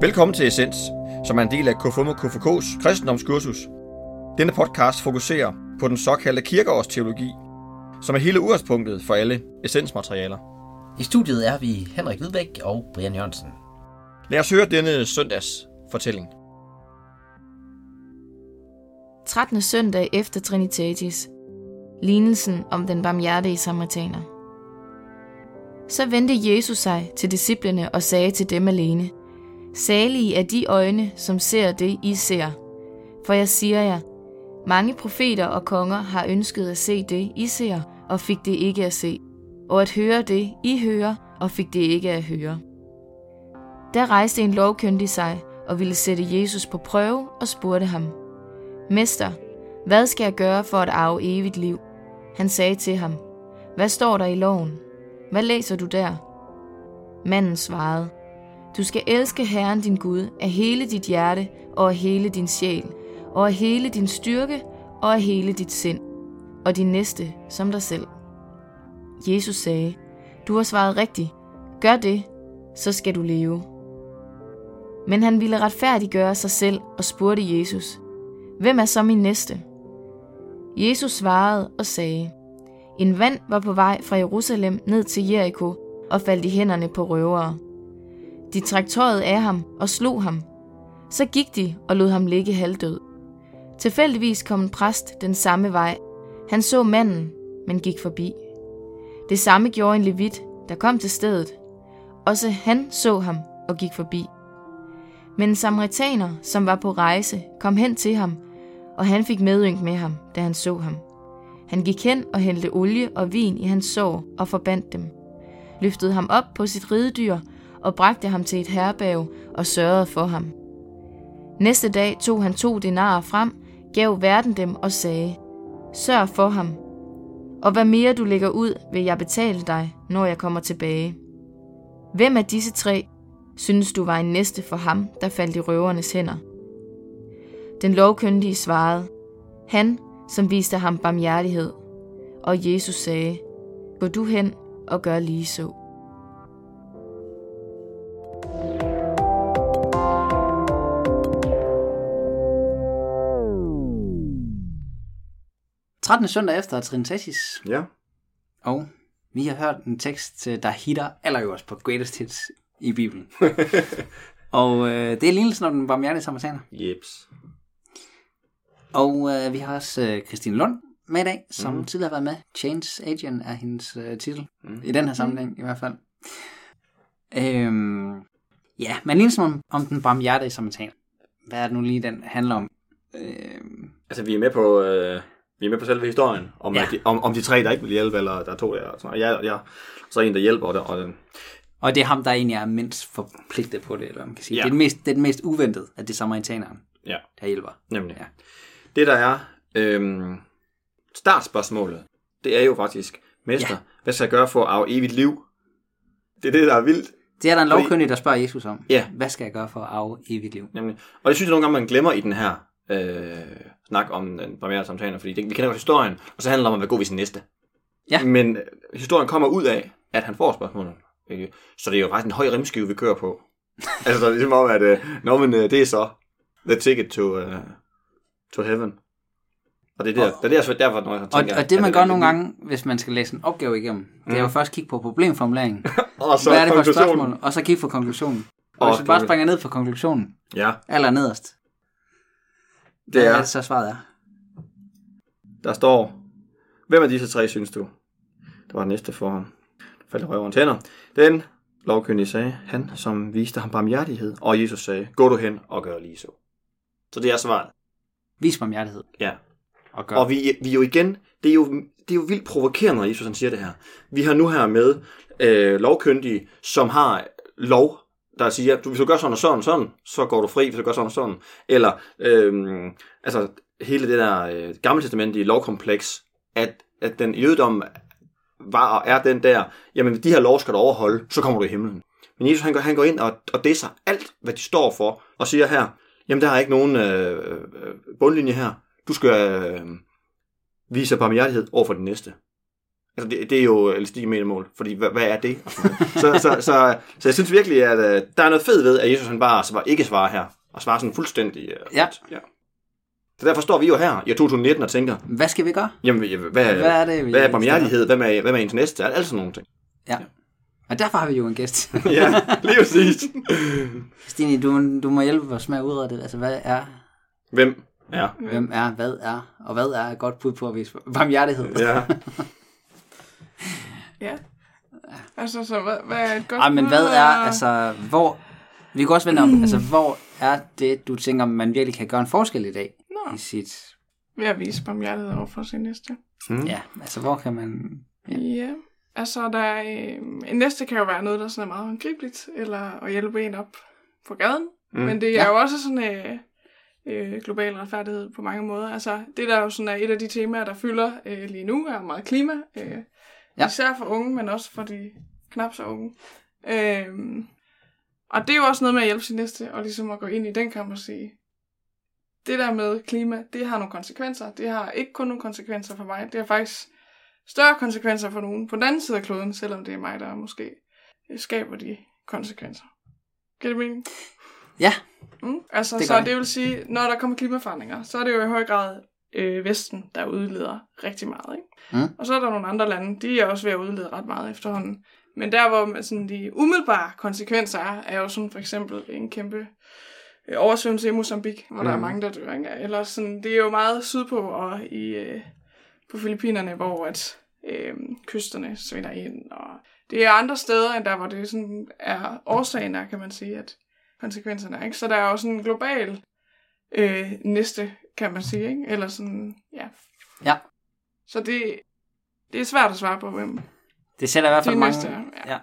Velkommen til Essens, som er en del af KFUM og KFK's kristendomskursus. Denne podcast fokuserer på den såkaldte kirkeårsteologi, som er hele udgangspunktet for alle essensmaterialer. I studiet er vi Henrik Hvidbæk og Brian Jørgensen. Lad os høre denne søndags fortælling. 13. søndag efter Trinitatis. Lignelsen om den barmhjertige samaritaner. Så vendte Jesus sig til disciplene og sagde til dem alene, Salige er de øjne, som ser det, I ser. For jeg siger jer, mange profeter og konger har ønsket at se det, I ser, og fik det ikke at se, og at høre det, I hører, og fik det ikke at høre. Der rejste en lovkyndig sig og ville sætte Jesus på prøve og spurgte ham, Mester, hvad skal jeg gøre for at arve evigt liv? Han sagde til ham, Hvad står der i loven? Hvad læser du der? Manden svarede, du skal elske Herren din Gud af hele dit hjerte og af hele din sjæl, og af hele din styrke og af hele dit sind, og din næste som dig selv. Jesus sagde, Du har svaret rigtigt. Gør det, så skal du leve. Men han ville retfærdiggøre sig selv og spurgte Jesus, Hvem er så min næste? Jesus svarede og sagde, En vand var på vej fra Jerusalem ned til Jericho og faldt i hænderne på røvere. De trak tøjet af ham og slog ham. Så gik de og lod ham ligge halvdød. Tilfældigvis kom en præst den samme vej. Han så manden, men gik forbi. Det samme gjorde en levit, der kom til stedet. Også han så ham og gik forbi. Men en samaritaner, som var på rejse, kom hen til ham, og han fik medynk med ham, da han så ham. Han gik hen og hældte olie og vin i hans sår og forbandt dem. Løftede ham op på sit ridedyr og bragte ham til et herberg og sørgede for ham. Næste dag tog han to denarer frem, gav verden dem og sagde, Sørg for ham, og hvad mere du lægger ud, vil jeg betale dig, når jeg kommer tilbage. Hvem af disse tre synes du var en næste for ham, der faldt i røvernes hænder? Den lovkyndige svarede, han, som viste ham barmhjertighed. Og Jesus sagde, gå du hen og gør lige så. – 13. søndag efter Trinitatis, Ja. og vi har hørt en tekst, der hitter allerøverst på Greatest Hits i Bibelen. og øh, det er lignelsen om den barmhjertige samaritaner. Jeps. Og øh, vi har også øh, Christine Lund med i dag, som mm. tidligere har været med. Change Agent er hendes øh, titel, mm. i den her sammenhæng i hvert fald. Øhm, ja, men lignelsen om, om den barmhjertige samaritaner. Hvad er det nu lige, den handler om? Øhm, Altså, vi er med på, øh, vi er med på selve historien, om, Ja. ja. de, om, om de tre, der ikke vil hjælpe, eller der er to, der sådan, og jeg, jeg, så er en, der hjælper, og, der, og den, og det er ham, der egentlig er mindst forpligtet på det, eller man kan sige. Ja. Det, er det, mest, det er det mest uventede, at det er samaritaneren, ja, der hjælper. nemlig. Ja. Ja. Det, der er øhm, startspørgsmålet, det er jo faktisk, mester, Ja. ja. hvad skal jeg gøre for at arve evigt liv? Det er det, der er vildt. Det er der en lovkyndig, der spørger Jesus om. Ja. Hvad skal jeg gøre for at arve evigt liv? Nemlig. Og det synes jeg nogle gange, man glemmer i den her øh, snak om den barmhjertige samtaler, fordi det, vi kender godt historien, og så handler det om at være god ved sin næste. Ja. Men øh, historien kommer ud af, at han får spørgsmålet. Ikke? Så det er jo faktisk en høj rimskive, vi kører på. altså, det er ligesom om, at øh, nå, men, øh, det er så the ticket to, uh, to heaven. Og det er, der, Og- det er derfor, derfor, når jeg Og, tænker... og det at man gør nogle gange, hvis man skal læse en opgave igennem, det er jo Mm. først kigge på problemformuleringen. Og så Hvad er det for et spørgsmål? Og så kigge på konklusionen. Og Og hvis vi bare det- springer ned for konklusionen, Ja, aller nederst, det hvad er er, det så svaret er? der står, hvem af disse tre synes du? Det var den næste for ham. Faldt røveren tænder. Den lovkyndige sagde, han som viste ham barmhjertighed. Og Jesus sagde, gå du hen og gør lige så. Så det er svaret. Vis mig hjertighed. Ja. Og gør. Og vi, vi er jo igen, det er jo, det er jo vildt provokerende, når Jesus han siger det her. Vi har nu her med øh, lovkyndige, som har lov, der siger, du, hvis du gør sådan og sådan og sådan, så går du fri, hvis du gør sådan og sådan. Eller, øh, altså, hele det der øh, gamle testamentlige lovkompleks, at, at den jødedom var og er den der, jamen de her lov skal du overholde, så kommer du i himlen. Men Jesus han går, han går ind og, og disser alt, hvad de står for, og siger her, jamen der er ikke nogen øh, øh bundlinje her. Du skal øh, vise barmhjertighed over for den næste. Altså, det, det er jo elastikmetermål, fordi hvad, hvad er det? Noget. så, så, så, så, jeg synes virkelig, at uh, der er noget fedt ved, at Jesus han bare svar, ikke svarer her, og svarer sådan fuldstændig uh, Ja. ja. Så derfor står vi jo her i år 2019 og tænker, Hvad skal vi gøre? jamen, hvad, hvad, Hvad er det, vi hvad er barmhjertighed? Hvad med, hvad med ens næste? Alt sådan nogle ting. Ja. Og derfor har vi jo en gæst. ja, lige præcis. Stine, du, du må hjælpe os med at udrede det. Altså, hvad er, Hvem er? hvem er, hvad er, og hvad er et godt bud på at vise barmhjertighed? Ja. Ja. Altså, så hvad, hvad er et godt Ej, men hvad er, altså, hvor, vi kan også vende om, altså, hvor er det, du tænker, man virkelig kan gøre en forskel i dag? Nå. I sit, Ved at vise barmhjertighed over for sin næste. Mm. ja, altså, hvor kan man, Ja. ja. Altså, der er, øh, en næste kan jo være noget, der sådan er meget håndgribeligt, eller at hjælpe en op på gaden. Mm. Men det er Ja. jo også sådan øh, øh, global retfærdighed på mange måder. Altså, det der er jo sådan er et af de temaer, der fylder øh, lige nu, er meget klima. Øh, Ja. Især for unge, men også for de knap så unge. Øh, og det er jo også noget med at hjælpe sin næste, og ligesom at gå ind i den kamp og sige, det der med klima, det har nogle konsekvenser. Det har ikke kun nogle konsekvenser for mig, det har faktisk større konsekvenser for nogen på den anden side af kloden, selvom det er mig, der måske skaber de konsekvenser. Kan det mening? ja, Mm. Altså, Det så det. det vil sige, når der kommer klimaforandringer, så er det jo i høj grad øh, Vesten, der udleder rigtig meget. Ikke? Mm. Og så er der nogle andre lande, de er også ved at udlede ret meget efterhånden. Men der, hvor man sådan, de umiddelbare konsekvenser er, er jo sådan for eksempel en kæmpe øh, oversvømmelse i Mozambique, hvor mm. der er Mm. mange, der dør. Ikke? Eller sådan, det er jo meget sydpå og i, øh, på Filippinerne, hvor at, øh, kysterne svinder ind. Og det er andre steder, end der, hvor det sådan er årsagen der, kan man sige, at konsekvenserne er. Ikke? Så der er jo sådan en global øh, næste, kan man sige. Ikke? Eller sådan, ja. Ja. Så det, det er svært at svare på, hvem det sætter i hvert fald mange, næste. Ja. ja.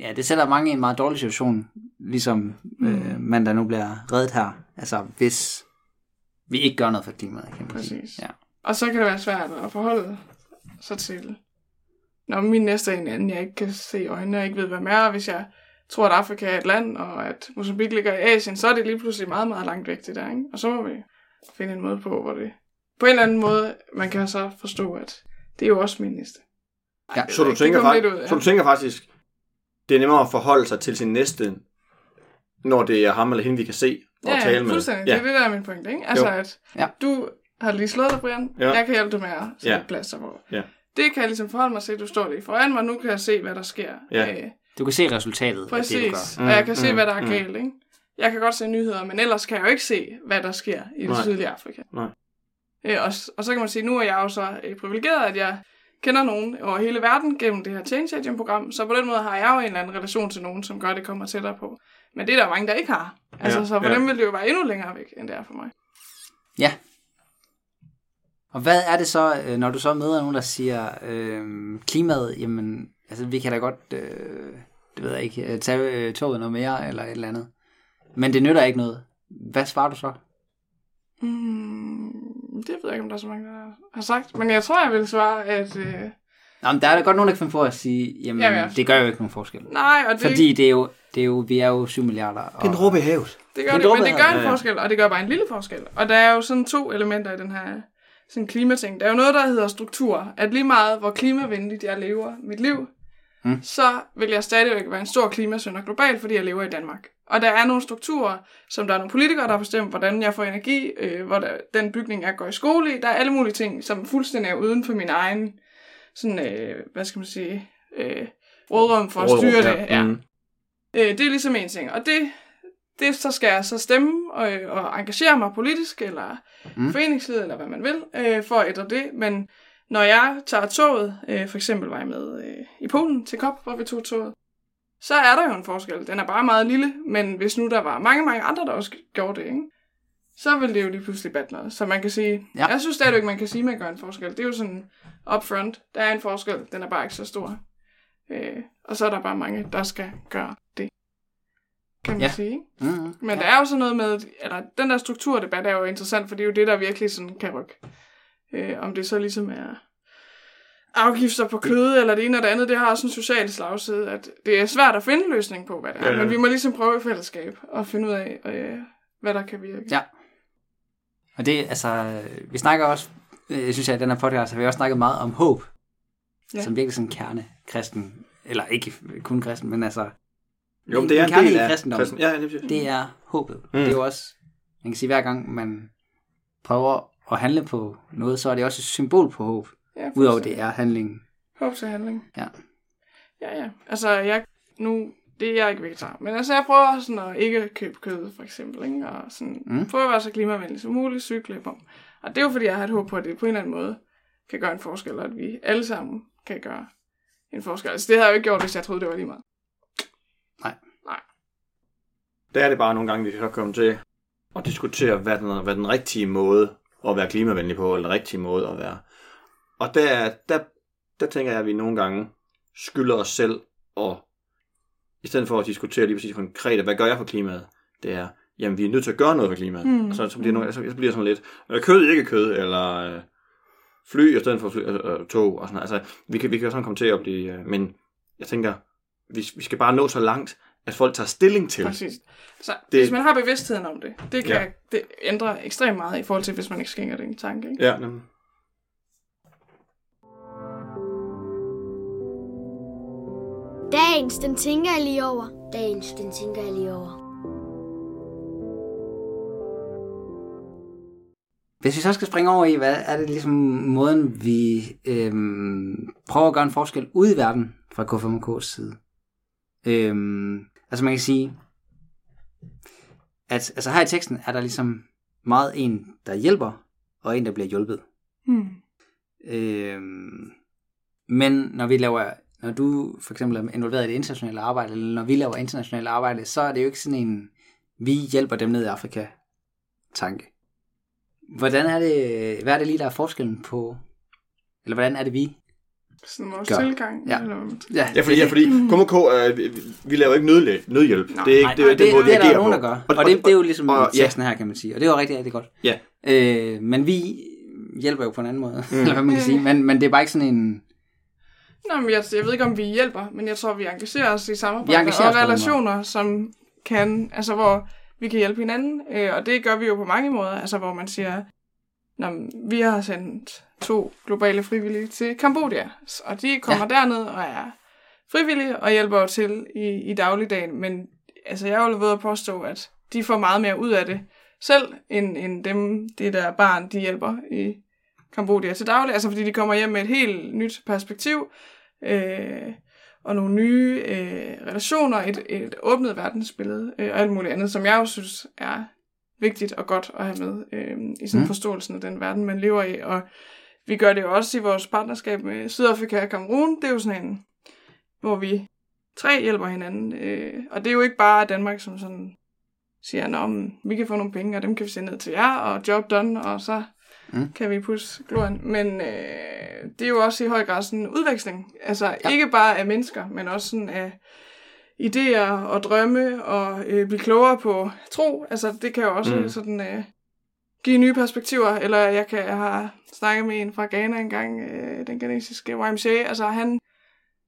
ja, det sætter mange i en meget dårlig situation, ligesom øh, man der nu bliver reddet her. Altså, hvis vi ikke gør noget for klimaet, kan man sige. Præcis. Ja. Og så kan det være svært at forholde sig til, når min næste er en anden, jeg ikke kan se øjnene og ikke ved, hvad med er. Hvis jeg tror, at Afrika er et land, og at Mozambique ligger i Asien, så er det lige pludselig meget, meget langt væk det der. Ikke? Og så må vi finde en måde på, hvor det på en eller anden måde, man kan så forstå, at det er jo også min næste. Ja. Så du, tænker, faktisk, ud, ja. så du tænker faktisk, det er nemmere at forholde sig til sin næste, når det er ham eller hende, vi kan se og ja, tale ja, med. fuldstændig. Det er det, der er min pointe. Ikke? Altså, at Ja. du har lige slået dig, Brian. Ja. Jeg kan hjælpe dig med at sætte Ja. ja. plaster på. Ja. Det kan jeg ligesom forholde mig til. Du står lige foran mig. Nu kan jeg se, hvad der sker. Ja. Øh, Du kan se resultatet af det, du gør. Præcis. Og jeg kan se, Mm, hvad der er mm. galt, ikke? Jeg kan godt se nyheder, men ellers kan jeg jo ikke se, hvad der sker i det Nej. sydlige Afrika. Nej. Øh, og, og så kan man sige, nu er jeg jo så øh, privilegeret, at jeg kender nogen over hele verden gennem det her Change Agent-program, så på den måde har jeg jo en eller anden relation til nogen, som gør, at det kommer tættere på. Men det er der mange, der ikke har. Altså, Ja, så for ja. dem vil det jo være endnu længere væk, end det er for mig. Ja. Og hvad er det så, øh, når du så møder nogen, der siger, øh, klimaet, jamen, altså vi kan da godt, øh, det ved jeg ikke, øh, tage øh, toget noget mere, eller et eller andet. Men det nytter ikke noget. Hvad svarer du så? Mm, det ved jeg ikke, om der er så mange, der har sagt. Men jeg tror, jeg vil svare, at... Øh, Nå, men der er da godt nogen, der kan finde på at sige, jamen, Ja, ja. det gør jo ikke nogen forskel. nej, og det, Fordi det er jo, det er jo, vi er jo 7 milliarder. Og, Det er en i havet. Det gør Men det, dog men det gør en forskel, og det gør bare en lille forskel. Og der er jo sådan to elementer i den her sådan klimating. Der er jo noget, der hedder struktur. At lige meget, hvor klimavenligt jeg lever mit liv, Mm. så vil jeg stadigvæk være en stor klimasynder globalt, fordi jeg lever i Danmark. Og der er nogle strukturer, som der er nogle politikere, der har bestemt, hvordan jeg får energi, øh, hvor der, den bygning, jeg går i skole i. Der er alle mulige ting, som fuldstændig er uden for min egen, sådan, øh, hvad skal man sige, øh, rådrum for at styre ja. det. Ja. Mm. Øh, det er ligesom en ting. Og det, det så skal jeg så stemme og, og engagere mig politisk, eller mm. foreningslivet, eller hvad man vil, øh, for at ændre det. Men når jeg tager toget, øh, for eksempel var jeg med øh, i Polen til COP, hvor vi tog toget, så er der jo en forskel. Den er bare meget lille, men hvis nu der var mange, mange andre, der også gjorde det, ikke? så vil det jo lige pludselig batte noget. Så man kan sige, Ja. jeg synes stadigvæk, man kan sige, at man gør en forskel. Det er jo sådan upfront. Der er en forskel, den er bare ikke så stor. Øh, og så er der bare mange, der skal gøre det. Kan man Ja. sige, ikke? Mm, Men ja. der er jo sådan noget med, eller den der strukturdebat er jo interessant, for det er jo det, der virkelig sådan kan rykke. Øh, om det så ligesom er afgifter på kød, eller det ene og det andet, det har også en social slagside, at det er svært at finde en løsning på, hvad det er. Ja. Men vi må ligesom prøve i fællesskab at finde ud af, øh, hvad der kan virke. Ja. Og det, altså, vi snakker også, øh, jeg synes jeg, i den her podcast har vi også snakket meget om håb Ja. Som virkelig sådan en kerne kristen, eller ikke kun kristen, men altså, Jo, men det er en kerne del i af kristendommen. kristen. Ja, det er det er håbet. Mm. Det er jo også, man kan sige, hver gang man prøver at handle på noget, så er det også et symbol på håb. Ja, Udover det er handlingen. Håb til handling. Ja. Ja, ja. Altså, jeg, nu, det er jeg ikke vegetar, men altså, jeg prøver sådan at ikke købe kød, for eksempel, ikke? Og sådan, Mm. mm. prøve at være så klimavenlig som muligt, cykle på. Og det er jo fordi, jeg har et håb på, at det på en eller anden måde kan gøre en forskel, og at vi alle sammen kan gøre en forskel. Altså, det havde jeg jo ikke gjort, hvis jeg troede, det var lige meget. Der er det bare nogle gange, vi kan komme til at diskutere, hvad den, hvad den rigtige måde at være klimavenlig på, eller den rigtige måde at være. Og der, der, der tænker jeg, at vi nogle gange skylder os selv, og i stedet for at diskutere lige præcis konkret, hvad gør jeg for klimaet, det er, jamen vi er nødt til at gøre noget for klimaet. Hmm. Og så, så, bliver nogle, så, så bliver sådan lidt, øh, kød ikke kød, eller øh, fly i stedet for fly, øh, øh, tog, og sådan Altså, vi kan, vi kan sådan komme til at blive, øh, men jeg tænker, vi, vi skal bare nå så langt, at folk tager stilling til. Præcis. Så Det- hvis man har bevidstheden om det, det kan Ja. ja. det ændre ekstremt meget i forhold til, hvis man ikke skænker det en tanke. Ikke? Ja, nemlig. Dagens, den tænker jeg lige over. Dagens, den tænker jeg lige over. Hvis vi så skal springe over i, hvad er det ligesom måden, vi øhm, prøver at gøre en forskel ude i verden fra K5K's side. Øhm, altså man kan sige, at altså her i teksten er der ligesom meget en, der hjælper, og en, der bliver hjulpet. Hmm. Øhm, men når vi laver, når du for eksempel er involveret i det internationale arbejde, eller når vi laver internationalt arbejde, så er det jo ikke sådan en, vi hjælper dem ned i Afrika tanke. Hvordan er det, hvad er det lige, der er forskellen på, eller hvordan er det vi? Sådan vores Gør. tilgang. Ja. Eller, Ja, Ja, fordi, ja, fordi KMK, øh, vi, vi laver ikke nødhjælp. nødhjælp. Nej, det er ikke Nej, det, er det, det, måde, det, vi er der nogen, på. der gør. Og, det, det er jo ligesom og- teksten her, kan man sige. Og det er jo rigtig, rigtig godt. Ja. Øh, men vi hjælper jo på en anden måde, mm. eller hvad man kan sige. Men, men det er bare ikke sådan en... Nå, men jeg, jeg ved ikke, om vi hjælper, men jeg tror, vi engagerer os i samarbejde og relationer, som kan, altså hvor vi kan hjælpe hinanden, øh, og det gør vi jo på mange måder, altså hvor man siger, Nå, vi har sendt to globale frivillige til Kambodja, og de kommer ja. derned og er frivillige og hjælper jo til i, i dagligdagen, men altså jeg vil ved at påstå, at de får meget mere ud af det selv, end, end dem, det der barn, de hjælper i Kambodja til daglig, altså fordi de kommer hjem med et helt nyt perspektiv, øh, og nogle nye øh, relationer, et, et åbnet verdensbillede, øh, og alt muligt andet, som jeg jo synes er vigtigt og godt at have med øh, i sådan Mm. forståelsen af den verden, man lever i, og vi gør det jo også i vores partnerskab med Sydafrika og Cameroon, det er jo sådan en, hvor vi tre hjælper hinanden, øh, og det er jo ikke bare Danmark, som sådan siger, men vi kan få nogle penge, og dem kan vi sende ned til jer, og job done, og så Mm. kan vi pusse gloren. Men øh, det er jo også i høj grad sådan en udveksling. Altså ja. ikke bare af mennesker, men også sådan af idéer og drømme og øh, blive klogere på tro. Altså det kan jo også Mm. sådan øh, give nye perspektiver. Eller jeg, kan, jeg har snakket med en fra Ghana engang, øh, den ghanesiske YMCA. Altså han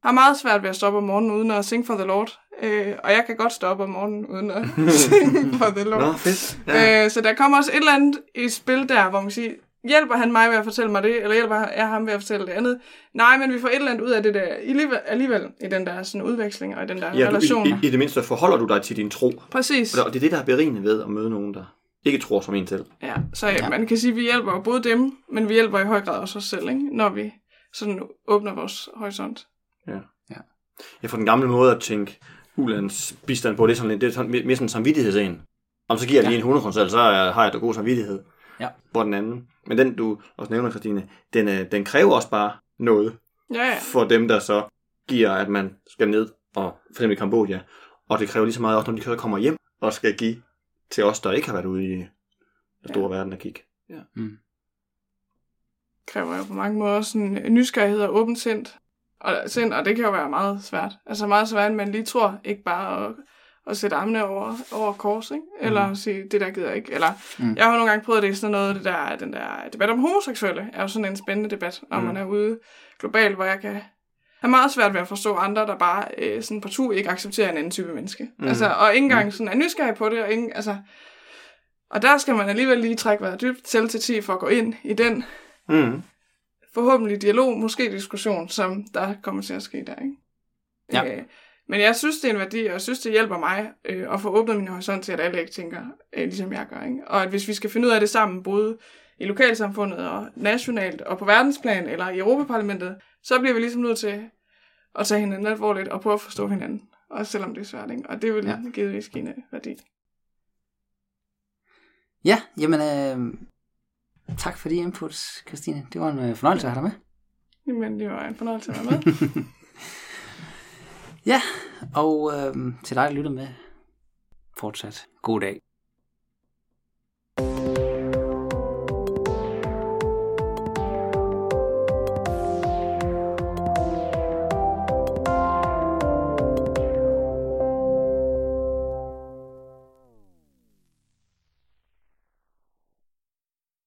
har meget svært ved at stoppe om morgenen uden at sing for the Lord. Øh, og jeg kan godt stoppe om morgenen uden at sing for the Lord. Nå, fedt. Ja. Øh, så der kommer også et eller andet i spil der, hvor man siger, hjælper han mig ved at fortælle mig det, eller hjælper jeg ham ved at fortælle det andet? Nej, men vi får et eller andet ud af det der alligevel, alligevel i den der sådan udveksling og i den der Ja, relation. i, i, I det mindste forholder du dig til din tro. Præcis. Og det er det, der er berigende ved at møde nogen, der ikke tror som en selv. Ja, så ja. man kan sige, at vi hjælper både dem, men vi hjælper i høj grad også os selv, ikke? når vi sådan åbner vores horisont. Ja, for den gamle måde at tænke ulands bistand på, det er, sådan, lidt- det er sådan, mere sådan en samvittighedsen. Om så giver jeg lige en 100 kroner så har jeg da god samvittighed. Ja. Hvor den anden. Men den, du også nævner, Christine, den, øh, den kræver også bare noget Ja, ja. for dem, der så giver, at man skal ned og for eksempel i Kambodja. Og det kræver lige så meget også, når de så kommer hjem og skal give til os, der ikke har været ude i den store ja. verden at kigge. kræver jo på mange måder sådan nysgerrighed og åbent sind. Og, sind, og det kan jo være meget svært. Altså meget svært, men lige tror ikke bare at, at sætte armene over, over kors, ikke? Eller mm. sige, det der gider ikke. Eller, Mm. mm. jeg har nogle gange prøvet det i sådan noget, det der, den der debat om homoseksuelle, er jo sådan en spændende debat, når Mm. mm. man er ude globalt, hvor jeg kan have meget svært ved at forstå andre, der bare øh, sådan partout ikke accepterer en anden type menneske. Mm. Mm. Altså, og ikke engang sådan er nysgerrig på det, og ingen, altså, og der skal man alligevel lige trække vejret dybt selv til 10 for at gå ind i den Mm. forhåbentlig dialog, måske diskussion, som der kommer til at ske der. Ikke? Ja. Øh, men jeg synes, det er en værdi, og jeg synes, det hjælper mig øh, at få åbnet min horisont til, at alle ikke tænker, øh, ligesom jeg gør. Ikke? Og at hvis vi skal finde ud af det sammen, både i lokalsamfundet og nationalt og på verdensplan eller i Europaparlamentet, så bliver vi ligesom nødt til at tage hinanden alvorligt og prøve at forstå hinanden. Også selvom det er svært, ikke? Og det vil Ja. givetvis give en værdi. Ja, jamen, øh, tak for de inputs, Christine. Det var en øh, fornøjelse at have dig med. Jamen, det var en fornøjelse at være med. Ja, og øh, til dig, der lytter med, fortsat god dag.